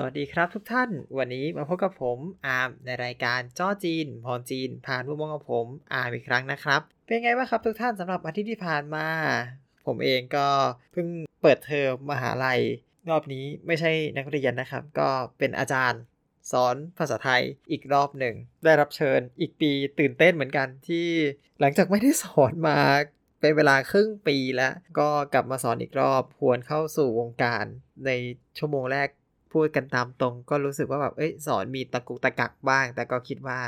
สวัสดีครับทุกท่าน วันนี้มาพบกับผมอาร์มในรายการจ้อจีนพรจีน ผ่านมุมมองกับผมอาร์มอีกครั้งนะครับ เป็นไงบ้างครับทุกท่านสำหรับอาทิตย์ที่ผ่านมา ผมเองก็เพิ่งเปิดเทอมมหาลัยรอบนี้ไม่ใช่นักเรียนนะครับ ก็เป็นอาจารย์สอนภาษาไทยอีกรอบหนึ่ง ได้รับเชิญอีกปีตื่นเต้นเหมือนกันที่หลังจากไม่ได้สอนมาเป็นเวลาครึ่งปีแล้ว ก็กลับมาสอนอีกรอบหวนเข้าสู่วงการในชั่วโมงแรก พูดกันตามตรงก็รู้สึกว่าแบบเอ้ยสอนมีตะกุกตะกักบ้าง แต่ก็คิดว่า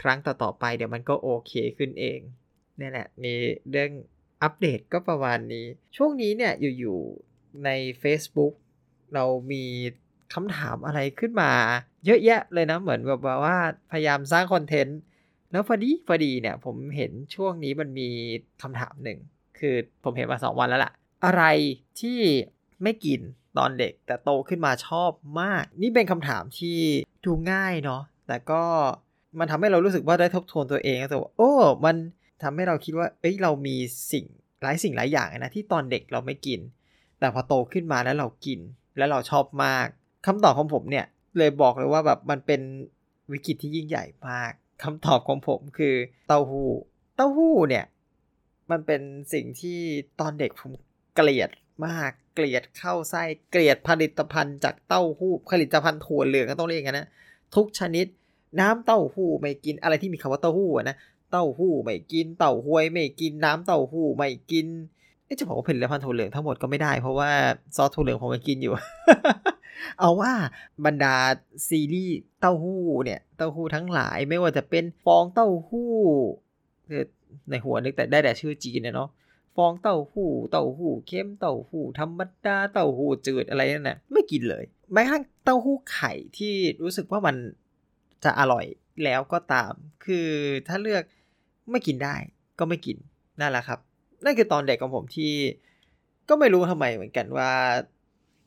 ครั้งต่อๆไปเดี๋ยวมันก็โอเคขึ้นเองนี่แหละมีเรื่องอัปเดตก็ประมาณนี้ ช่วงนี้เนี่ยอยู่ๆใน Facebook เรามีคำถามอะไรขึ้นมา เยอะแยะเลยนะเหมือนแบบว่าพยายามสร้างคอนเทนต์ แล้วพอดีพอดีเนี่ยผมเห็นช่วงนี้มันมีคำถามหนึ่ง คือผมเห็นมาสองวันแล้วล่ะ อะไรที่ไม่กิน ตอนเด็ก แต่โตขึ้นมาชอบมาก นี่เป็นคำถามที่ดูง่ายเนาะแต่ก็มันทำให้เรารู้สึกว่าได้ทบทวนตัวเองแต่ว่าโอ้มันทำให้เราคิดว่า เอ้ยเรามีสิ่งหลายสิ่งหลายอย่างนะที่ตอนเด็กเราไม่กิน แต่พอโตขึ้นมาแล้วเรากิน แล้วเราชอบมากคำตอบของผมเนี่ยเลยบอกเลยว่าแบบมันเป็นวิกฤตที่ยิ่งใหญ่มากคำตอบของผมคือเต้าหู้ เต้าหู้เนี่ย มันเป็นสิ่งที่ตอนเด็กผมเกลียด มากเกลียดเข้าไส้เกลียดผลิตภัณฑ์จากเต้าหู้ผลิตภัณฑ์ถั่วเหลืองก็ต้องเรียกกันนะทุกชนิด น้ำเต้าหู้ไม่กินอะไรที่มีคำว่าเต้าหู้นะเต้าหู้ไม่กินเต้าหวยไม่กินน้ำเต้าหู้ไม่กินจะบอกว่าผลิตภัณฑ์ถั่วเหลืองทั้งหมดก็ไม่ได้เพราะว่าซอสถั่วเหลืองผมก็กินอยู่ เอาว่าบรรดาซีรีส์เต้าหู้เนี่ยเต้าหู้ทั้งหลายไม่ว่าจะเป็นฟองเต้าหู้ในหัวนึกแต่ได้แต่ชื่อจีนเนาะ ฟองเต้าหู้เต้าหู้เข้มเต้าหู้ธรรมดาเต้าหู้จืดอะไรนั่นนะไม่กินเลยแม้กระทั่งเต้าหู้ไข่ที่รู้สึกว่ามันจะอร่อยแล้วก็ตาม คือถ้าเลือกไม่กินได้ก็ไม่กินนั่นแหละครับ นั่นคือตอนเด็กของผมที่ก็ไม่รู้ทำไมเหมือนกันว่า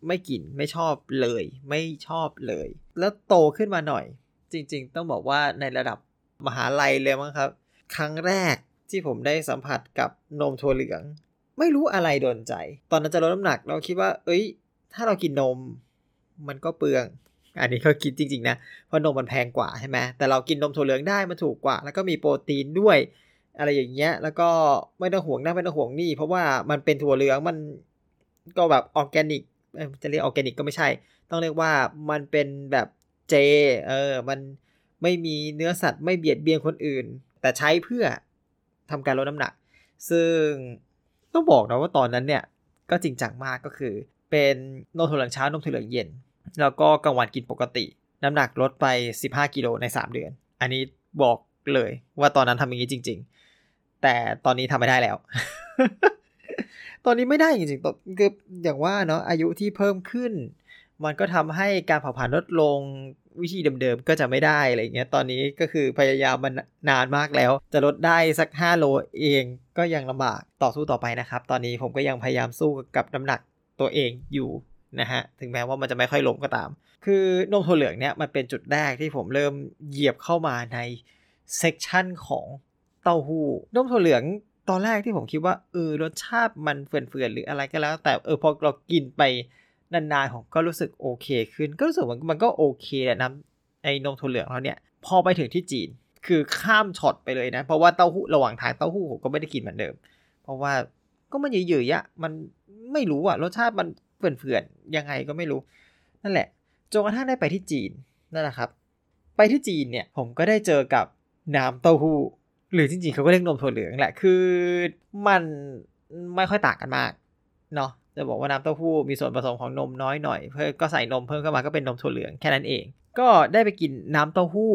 ไม่กินไม่ชอบเลย ไม่ชอบเลย แล้วโตขึ้นมาหน่อย จริง ๆ ต้องบอกว่าในระดับมหาลัยเลยมั้งครับ ครั้งแรก ที่ผมได้สัมผัสกับนมถั่วเหลือง ไม่รู้อะไรโดนใจ ตอนนั้นจะลดน้ำหนักเราคิดว่า เอ้ย ถ้าเรากินนม มันก็เปลือง อันนี้ก็คิดจริง ๆ นะเพราะนมมันแพงกว่าใช่ไหมแต่เรากินนมถั่วเหลืองได้มันถูกกว่า แล้วก็มีโปรตีนด้วย อะไรอย่างเงี้ย แล้วก็ไม่ต้องห่วงน้าไม่ต้องห่วงนี่ เพราะว่ามันเป็นถั่วเหลืองมันก็แบบออร์แกนิกจะเรียกออร์แกนิกก็ไม่ใช่ ต้องเรียกว่ามันเป็นแบบเจ เออ มันไม่มีเนื้อสัตว์ไม่เบียดเบียนคนอื่น แต่ใช้เพื่อ ทำการลดน้ำหนัก ซึ่งต้องบอกนะว่าตอนนั้นเนี่ยก็จริงจังมากก็คือ เป็นนมถั่วเหลืองเช้านมถั่วเหลืองเย็น แล้วก็กลางวันกินปกติ น้ำหนักลดไป 15 กิโลใน 3 เดือน อันนี้บอกเลยว่าตอนนั้นทำอย่างนี้จริง ๆ แต่ตอนนี้ทำไม่ได้แล้ว ตอนนี้ไม่ได้จริงๆคืออย่างว่าเนาะอายุที่เพิ่มขึ้น มันก็ทำให้การเผาผลาญลดลง วิธีเดิมๆ ก็จะไม่ได้อะไรเงี้ย ตอนนี้ก็คือพยายามมันนานมากแล้ว จะลดได้สัก 5 โลเองก็ยังลำบากต่อสู้ต่อไปนะครับ ตอนนี้ผมก็ยังพยายามสู้กับน้ำหนักตัวเองอยู่นะฮะ ถึงแม้ว่ามันจะไม่ค่อยล้มก็ตาม คือนมถั่วเหลืองเนี่ยมันเป็นจุดแรกที่ผมเริ่มเหยียบเข้ามาใน section ของเต้าหู้นมถั่วเหลืองตอนแรกที่ผมคิดว่าเออรสชาติมันเฝื่อนๆหรืออะไรก็แล้ว แต่เออพอเรากินไป นานๆผมก็รู้สึกโอเคขึ้น ก็รู้สึกว่ามันก็โอเคแหละน้ำไอ้นมถั่วเหลืองเราเนี่ย พอไปถึงที่จีนคือข้ามช็อตไปเลยนะ เพราะว่าเต้าหู้ระหว่างทางเต้าหู้ผมก็ไม่ได้กินเหมือนเดิม เพราะว่าก็มันเยอะๆอะมันไม่รู้อะรสชาติมันเฟื่อนๆยังไงก็ไม่รู้ นั่นแหละจนกระทั่งได้ไปที่จีนนั่นแหละครับ ไปที่จีนเนี่ยผมก็ได้เจอกับน้ำเต้าหู้ หรือจริงๆเขาก็เรียกนมถั่วเหลืองแหละคือมันไม่ค่อยต่างกันมากเนาะ จะบอกว่าน้ำเต้าหู้มีส่วนผสมของนมน้อยหน่อย เพื่อก็ใส่นมเพิ่มเข้ามาก็เป็นนมถั่วเหลืองแค่นั้นเอง ก็ได้ไปกินน้ำเต้าหู้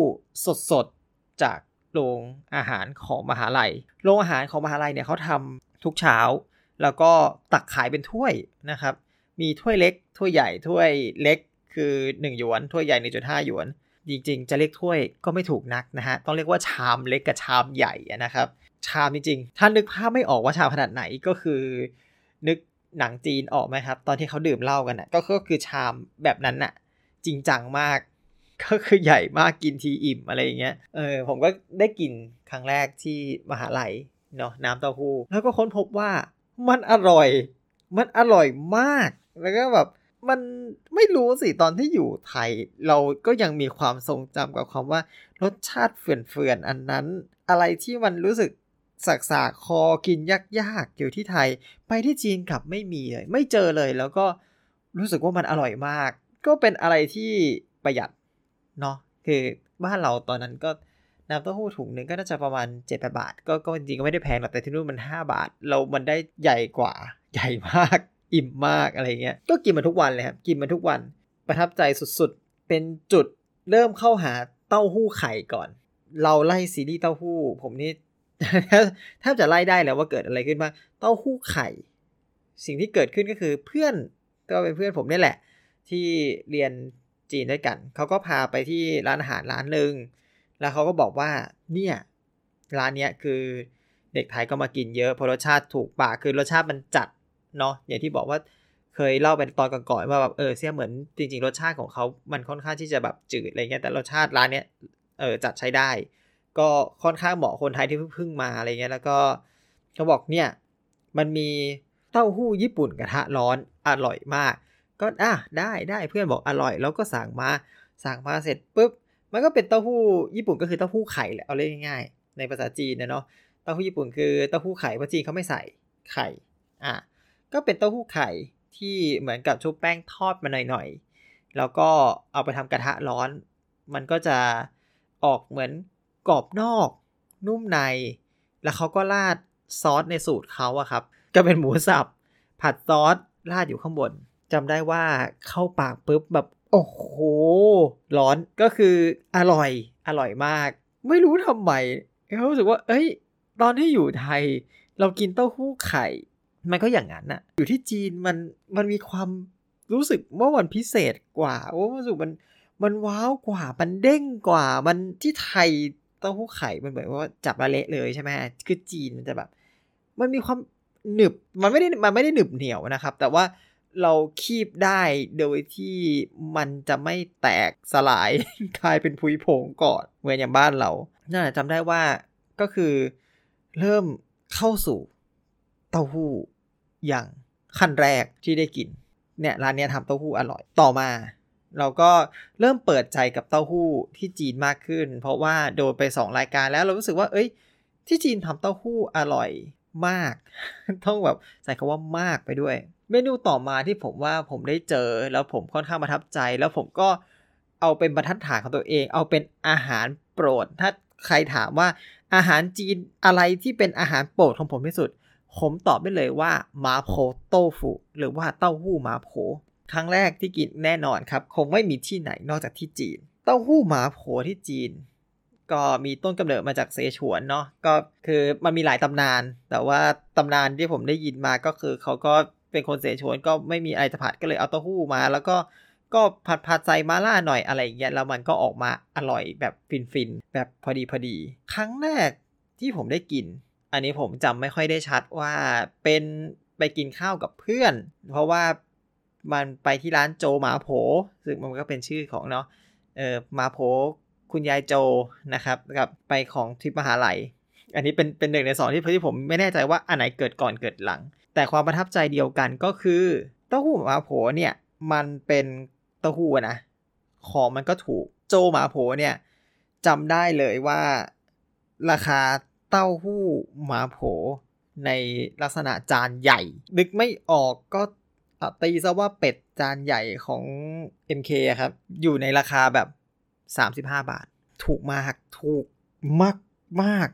สดๆ จากโรงอาหารของมหาลัย โรงอาหารของมหาลัยเนี่ยเขาทำทุกเช้า แล้วก็ตักขายเป็นถ้วยนะครับ มีถ้วยเล็ก ถ้วยใหญ่ ถ้วยเล็กคือ 1 หยวน ถ้วยใหญ่ 1.5 หยวน จริงๆ จะเรียกถ้วยก็ไม่ถูกนักนะฮะ ต้องเรียกว่าชามเล็กกับชามใหญ่นะครับ ชามจริงๆ ถ้านึกภาพไม่ออกว่าชามขนาดไหนก็คือ นึก หนังจีนออกไหมครับ ตอนที่เขาดื่มเหล้ากันนะ่ะก็คือชามแบบนั้นน่ะ จริงจังมาก ก็คือใหญ่มากกินทีอิ่มอะไรอย่างเงี้ยเออผมก็ได้กินครั้งแรกที่มหาลัยเนาะน้ำเต้าหู้แล้วก็ค้นพบว่ามันอร่อย มันอร่อยมาก แล้วก็แบบมันไม่รู้สิตอนที่อยู่ไทย เราก็ยังมีความทรงจำกับคำว่า รสชาติเฟื่อนๆอันนั้น อะไรที่มันรู้สึก สักสาคอกินยากๆอยู่ที่ไทย ไปที่จีนกลับไม่มีเลย ไม่เจอเลยแล้วก็รู้สึกว่ามันอร่อยมาก ก็เป็นอะไรที่ประหยัดเนาะคือบ้านเราตอนนั้นก็น้ำเต้าหู้ถุงหนึ่งก็น่าจะประมาณ7จ็ดบาท ก็ก็จริงก็ไม่ได้แพงหรอกแต่ที่นู่นมัน 5 บาท เรามันได้ใหญ่กว่า ใหญ่มาก อิ่มมากอะไรเงี้ยก็กินมาทุกวันเลยครับกินมาทุกวัน ประทับใจสุดๆ เป็นจุดเริ่มเข้าหาเต้าหู้ไข่ก่อน เราไล่ซีรีส์เต้าหู้ ผมนี่ แทบจะไล่ได้แล้วว่าเกิดอะไรขึ้นบ้างเต้าหู้ไข่ สิ่งที่เกิดขึ้นก็คือเพื่อนก็เป็นเพื่อนผมนี่แหละ ที่เรียนจีนด้วยกัน เขาก็พาไปที่ร้านอาหารร้านหนึ่งแล้วเขาก็บอกว่าเนี่ยร้านเนี้ยคือเด็กไทยก็มากินเยอะเพราะรสชาติถูกปากคือรสชาติมันจัดเนาะอย่างที่บอกว่าเคยเล่าเป็นตอนก่อนๆว่าแบบเออเสียเหมือนจริงๆ รสชาติของเขามันค่อนข้างที่จะแบบจืดอะไรเงี้ยแต่รสชาติร้านเนี้ยเออจัดใช้ได้ ก็ค่อนข้างเหมาะคนไทยที่เพิ่งมาอะไรเงี้ยแล้วก็เขาบอกเนี่ยมันมีเต้าหู้ญี่ปุ่นกระทะร้อนอร่อยมาก ก็อะได้ได้เพื่อนบอกอร่อย แล้วก็สั่งมาสั่งมาเสร็จปุ๊บมันก็เป็นเต้าหู้ญี่ปุ่นก็คือเต้าหู้ไข่แหละเอาเรียกง่ายๆในภาษาจีนนะเนาะเต้าหู้ญี่ปุ่นคือเต้าหู้ไข่เพราะจีนเขาไม่ใส่ไข่อะก็เป็นเต้าหู้ไข่ที่เหมือนกับชุบแป้งทอดมาหน่อยๆแล้วก็เอาไปทำกระทะร้อน มันก็จะออกเหมือน กรอบนอก นุ่มใน แล้วเขาก็ราดซอสในสูตรเขาอะครับ ก็เป็นหมูสับ ผัดซอสราดอยู่ข้างบนจำได้ว่าเข้าปากปุ๊บแบบ โอ้โห ร้อนก็คืออร่อย อร่อยมาก ไม่รู้ทำไมเขารู้สึกว่า เอ้ย ตอนที่อยู่ไทย เรากินเต้าหู้ไข่ มันก็อย่างนั้นอะอยู่ที่จีนมันมันมีความรู้สึกว่ามันพิเศษกว่าว่ารู้สึกมันมันว้าวกว่า มันเด้งกว่า มันที่ไทย เต้าหู้ไข่มันเหมือนว่าจับละเละเลยใช่ไหมคือจีนมันจะแบบ มันมีความหนึบมันไม่ได้มันไม่ได้หนึบเหนียวนะครับ แต่ว่าเราคีบได้โดยที่มันจะไม่แตกสลายกลายเป็นพุยผงก่อนเหมือนอย่างบ้านเราน่าจำได้ว่าก็คือเริ่มเข้าสู่เต้าหู้อย่างขั้นแรกที่ได้กินเนี่ยร้านนี้ทำเต้าหู้อร่อยต่อมา เราก็เริ่มเปิดใจกับเต้าหู้ที่จีนมากขึ้น เพราะว่าโดนไปสองรายการแล้วเรารู้สึกว่า เอ้ย ที่จีนทำเต้าหู้อร่อยมาก ต้องแบบใส่คาว่ามากไปด้วย เมนูต่อมาที่ผมว่าผมได้เจอแล้วผมค่อนข้างประทับใจ แล้วผมก็เอาเป็นบรรทัดฐานของตัวเอง เอาเป็นอาหารโปรด ถ้าใครถามว่าอาหารจีนอะไรที่เป็นอาหารโปรดของผมที่สุด ผมตอบได้เลยว่ามาโพโต้ฟูหรือว่าเต้าหู้มาโพ ครั้งแรกที่กินแน่นอนครับ คงไม่มีที่ไหนนอกจากที่จีน เต้าหู้หมาโผที่จีน ก็มีต้นกำเนิดมาจากเซฉวนเนาะก็คือมันมีหลายตำนาน แต่ว่าตำนานที่ผมได้ยินมาก็คือเขาก็เป็นคนเสฉวนก็ไม่มีอะไรจะผัดก็เลยเอาเต้าหู้มา แล้วก็ก็ผัดผัดใส่มาล่าหน่อยอะไรอย่างเงี้ยแล้วมันก็ออกมาอร่อยแบบฟินฟินแบบพอดีพอดี ครั้งแรกที่ผมได้กิน อันนี้ผมจำไม่ค่อยได้ชัดว่าเป็นไปกินข้าวกับเพื่อน เพราะว่า มันไปที่ร้านโจหมาโผซึ่งมันก็เป็นชื่อของเนาะเออหมาโผคุณยายโจนะครับกับไปของทริปมหาลัย อันนี้เป็นเป็นหนึ่งในสองที่ที่ผมไม่แน่ใจว่าอันไหนเกิดก่อนเกิดหลัง แต่ความประทับใจเดียวกันก็คือเต้าหู้หมาโผเนี่ยมันเป็นเต้าหู้นะของมันก็ถูกโจหมาโผเนี่ยจำได้เลยว่าราคาเต้าหู้หมาโผในลักษณะจานใหญ่ นึกไม่ออกก็ ตีซะว่าเป็ดจานใหญ่ของ MK ครับ อยู่ในราคาแบบ 35 บาท ถูกมาก ถูกมากมาก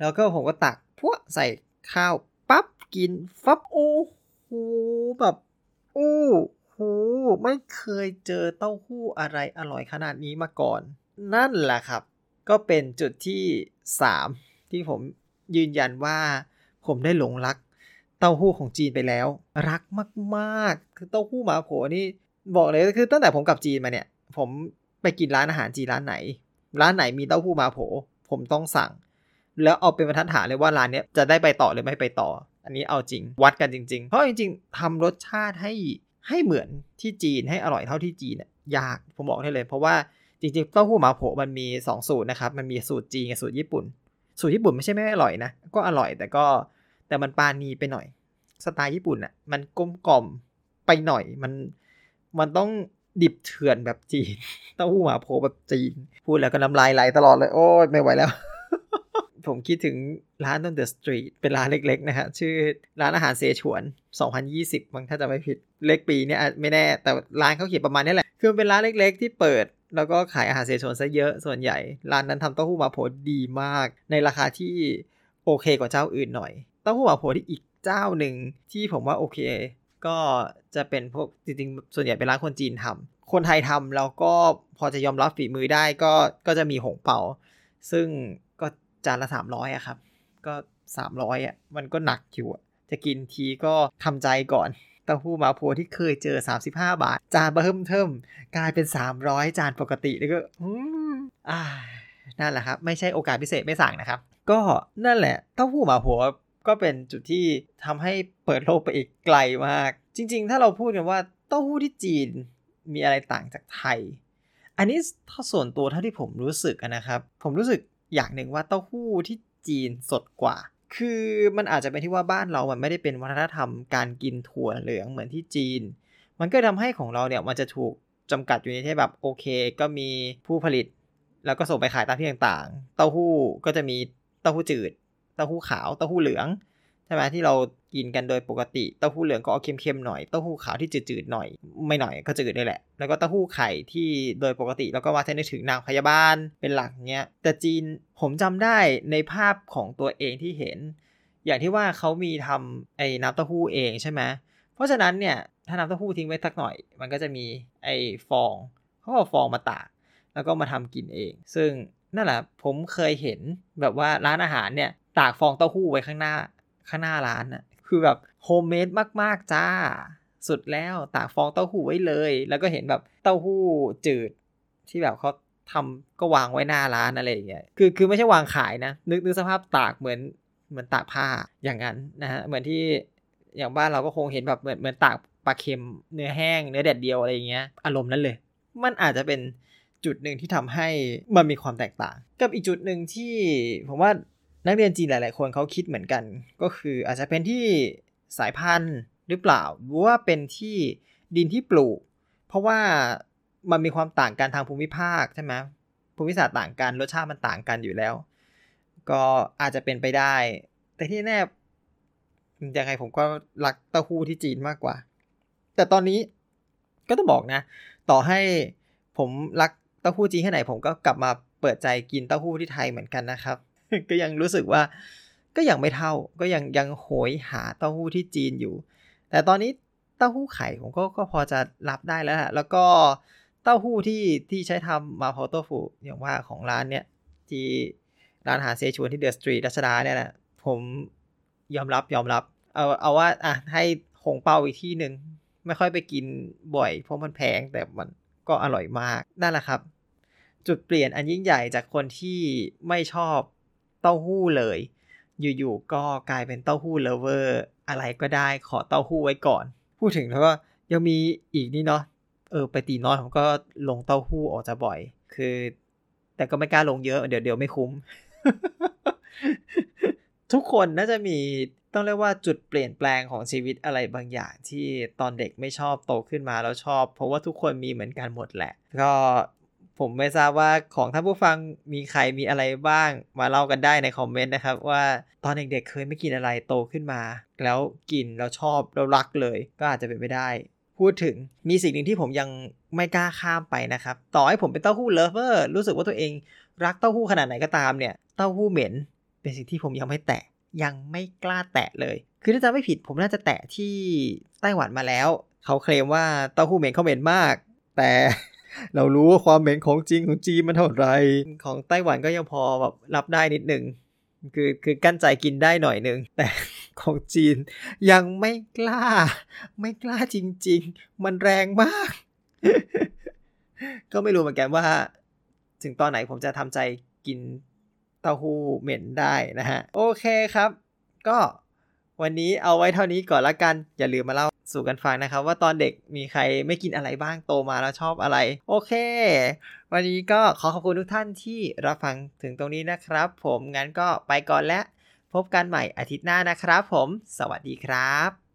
แล้วก็ผมก็ตักพวกใส่ข้าวปั๊บ กินฟับ โอ้โหแบบโอ้โหไม่เคยเจอเต้าหู้อะไรอร่อยขนาดนี้มาก่อน นั่นแหละครับ ก็เป็นจุดที่ 3 ที่ผมยืนยันว่าผมได้หลงรัก เต้าหู้ของจีนไปแล้ว รักมากๆ คือเต้าหู้หมาโผนี่บอกเลยคือตั้งแต่ผมกลับจีนมาเนี่ย ผมไปกินร้านอาหารจีนร้านไหน ร้านไหนมีเต้าหู้หมาโผผมต้องสั่ง แล้วเอาเป็นบรรทัดฐานเลยว่าร้านเนี้ยจะได้ไปต่อหรือไม่ไปต่อ อันนี้เอาจริง วัดกันจริง ๆ เพราะจริงๆทำรสชาติให้ให้เหมือนที่จีนให้อร่อยเท่าที่จีนยยากผมบอกได้เลย เพราะว่าจริงๆเต้าหู้หมาโผมันมี 2 สูตรนะครับมันมีสูตรจีนกับสูตรญี่ปุ่น สูตรญี่ปุ่นไม่ใช่ไม่อร่อยนะก็อร่อยแต่ก็ แต่มันปานีไปหน่อย สไตล์ญี่ปุ่นอะ มันกลมกล่อมไปหน่อย มัน มันต้องดิบเถื่อนแบบจีน เต้าหู้หมาโพแบบจีน พูดแล้วก็น้ำลายไหลตลอดเลย โอ้ยไม่ไหวแล้ว ผมคิดถึงร้านต้นเดอะสตรีทเป็นร้านเล็ก ๆ นะฮะ ชื่อร้านอาหารเซชวน 2020บางถ้าจะไม่ผิด เลขปีเนี่ยไม่แน่ แต่ร้านเขาเขียนประมาณนี้แหละ คือเป็นร้านเล็ก ๆ ที่เปิดแล้วก็ขายอาหารเซชวนซะเยอะส่วนใหญ่ ร้านนั้นทำเต้าหู้หมาโพดีมาก ในราคาที่โอเคกว่าเจ้าอื่นหน่อย ต้าหู้หมาโพที่อีกเจ้าหนึ่งที่ผมว่าโอเค ก็จะเป็นพวกจริงๆ ส่วนใหญ่เป็นร้านคนจีนทำคนไทยทำแล้วก็พอจะยอมรับฝีมือได้ก็ก็จะมีหงเป่า ซึ่งก็จานละ300อะครับ ก็300อยอะมันก็หนักอยู่อะจะกินทีก็ทำใจก่อนเต้าหู้หมาโพที่เคยเจอ 35 บาท จานเพิ่มเทิมกลายเป็น 300 จานปกติแล้วก็อืมอ่านั่นแหละครับ ไม่ใช่โอกาสพิเศษไม่สั่งนะครับ ก็นั่นแหละเต้าหู้หมาโพ ก็เป็นจุดที่ทำให้เปิดโลกไปอีกไกลมาก จริง ๆ ถ้าเราพูดกันว่าเต้าหู้ที่จีนมีอะไรต่างจากไทย อันนี้ถ้าส่วนตัวเท่าที่ผมรู้สึกนะครับ ผมรู้สึกอย่างหนึ่งว่าเต้าหู้ที่จีนสดกว่า คือมันอาจจะเป็นที่ว่าบ้านเรามันไม่ได้เป็นวัฒนธรรมการกินถั่วเหลืองเหมือนที่จีน มันก็ทำให้ของเราเนี่ยมันจะถูกจำกัดอยู่ในที่แบบโอเค ก็มีผู้ผลิต แล้วก็ส่งไปขายตามที่ต่างๆ เต้าหู้ก็จะมีเต้าหู้จืด เต้าหู้ขาวเต้าหู้เหลืองใช่ไหมที่เรากินกันโดยปกติเต้าหู้เหลืองก็เอาเค็มๆหน่อยเต้าหู้ขาวที่จืดๆหน่อย ไม่หน่อยก็จืดได้แหละ แล้วก็เต้าหู้ไข่ที่โดยปกติเราก็ว่าจะนึกถึงนางพยาบาลเป็นหลักเนี้ยแต่จีนผมจำได้ในภาพของตัวเองที่เห็น อย่างที่ว่าเขามีทำไอ้น้ำเต้าหู้เองใช่ไหมเพราะฉะนั้นเนี่ยถ้าน้ำเต้าหู้ทิ้งไว้สักหน่อย มันก็จะมีไอ้ฟองเขาเอาฟองมาตากแล้วก็มาทำกินเอง ซึ่งนั่นแหละผมเคยเห็นแบบว่าร้านอาหารเนี่ย ตากฟองเต้าหู้ไว้ข้างหน้าข้างหน้าร้านน่ะคือแบบโฮมเมดมากๆจ้า สุดแล้วตากฟองเต้าหู้ไว้เลย แล้วก็เห็นแบบเต้าหู้จืดที่แบบเขาทำก็วางไว้หน้าร้านอะไรอย่างเงี้ย คือคือไม่ใช่วางขายนะ นึกนึกสภาพตากเหมือนเหมือนตากผ้าอย่างนั้นนะฮะ เหมือนที่อย่างบ้านเราก็คงเห็นแบบเหมือนเหมือนตากปลาเค็มเนื้อแห้งเนื้อแดดเดียวอะไรอย่างเงี้ย อารมณ์นั้นเลย มันอาจจะเป็นจุดหนึ่งที่ทำให้มันมีความแตกต่าง กับอีกจุดหนึ่งที่ผมว่า นักเรียนจีนหลาย ๆ คนเขาคิดเหมือนกัน ก็คืออาจจะเป็นที่สายพันธุ์หรือเปล่า หรือว่าเป็นที่ดินที่ปลูก เพราะว่ามันมีความต่างกันทางภูมิภาคใช่ไหมภูมิศาสตร์ต่างกันรสชาติมันต่างกันอยู่แล้ว ก็อาจจะเป็นไปได้ แต่ที่แน่ยังไงผมก็รักเต้าหู้ที่จีนมากกว่า แต่ตอนนี้ก็ต้องบอกนะ ต่อให้ผมรักเต้าหู้จีนแค่ไหนผมก็กลับมาเปิดใจกินเต้าหู้ที่ไทยเหมือนกันนะครับ ก็ยังรู้สึกว่าก็ยังไม่เท่าก็ยังยังโหยหาเต้าหู้ที่จีนอยู่ แต่ตอนนี้เต้าหู้ไข่ผมก็ก็พอจะรับได้แล้วแล้วก็เต้าหู้ที่ที่ใช้ทำ mapo tofu อย่างว่าของร้านเนี้ยที่ร้านอาหารเซชวนที่เดอะสตรีทรัชดาเนี่ยแหละผมยอมรับยอมรับ เอาเอาว่าอะให้หงเป้าอีกที่หนึ่งไม่ค่อยไปกินบ่อย เพราะมันแพงแต่มันก็อร่อยมากนั่นแหละครับ จุดเปลี่ยนอันยิ่งใหญ่จากคนที่ไม่ชอบ เต้าหู้เลย อยู่ๆก็กลายเป็นเต้าหู้เลเวอร์อะไรก็ได้ขอเต้าหู้ไว้ก่อน พูดถึงแล้วก็ยังมีอีกนี่เนาะเออไปตีน้อยผมก็ลงเต้าหู้ออกจะบ่อย คือ แต่ก็ไม่กล้าลงเยอะเดี๋ยวเดี๋ยวไม่คุ้ม ทุกคนน่าจะมีต้องเรียกว่าจุดเปลี่ยนแปลงของชีวิตอะไรบางอย่างที่ตอนเด็กไม่ชอบโตขึ้นมาแล้วชอบ เพราะว่าทุกคนมีเหมือนกันหมดแหละ ก็ ผมไม่ทราบว่าของท่านผู้ฟังมีใครมีอะไรบ้าง มาเล่ากันได้ในคอมเมนต์นะครับ ว่าตอนเด็กๆเคยไม่กินอะไรโตขึ้นมา แล้วกินแล้วชอบแล้วรักเลย ก็อาจจะเป็นไปได้ พูดถึงมีสิ่งหนึ่งที่ผมยังไม่กล้าข้ามไปนะครับ ต่อให้ผมเป็นเต้าหู้ lover รู้สึกว่าตัวเองรักเต้าหู้ขนาดไหนก็ตามเนี่ยเต้าหู้เหม็น เป็นสิ่งที่ผมยังไม่แตะยังไม่กล้าแตะเลย คือถ้าจำไม่ผิดผมน่าจะแตะที่ไต้หวันมาแล้ว เขาเคลมว่าเต้าหู้เหม็นเขาเหม็นมาก แต่ เรารู้ว่าความเหม็นของจริงของจีนมันเท่าไรของไต้หวันก็ยังพอแบบรับได้นิดหนึ่งคือคือกั้นใจกินได้หน่อยหนึ่งแต่ของจีนยังไม่กล้า ไม่กล้าจริง ๆ มันแรงมาก ก็ไม่รู้เหมือนกันว่า ถึงตอนไหนผมจะทำใจกินเต้าหู้เหม็นได้นะฮะ โอเคครับ ก็ วันนี้เอาไว้เท่านี้ก่อนละกัน อย่าลืมมาเล่าสู่กันฟังนะครับ ว่าตอนเด็กมีใครไม่กินอะไรบ้างโตมาแล้วชอบอะไร โอเค วันนี้ก็ขอขอบคุณทุกท่านที่รับฟังถึงตรงนี้นะครับ ผมงั้นก็ไปก่อนแล้วพบกันใหม่อาทิตย์หน้านะครับ ผม สวัสดีครับ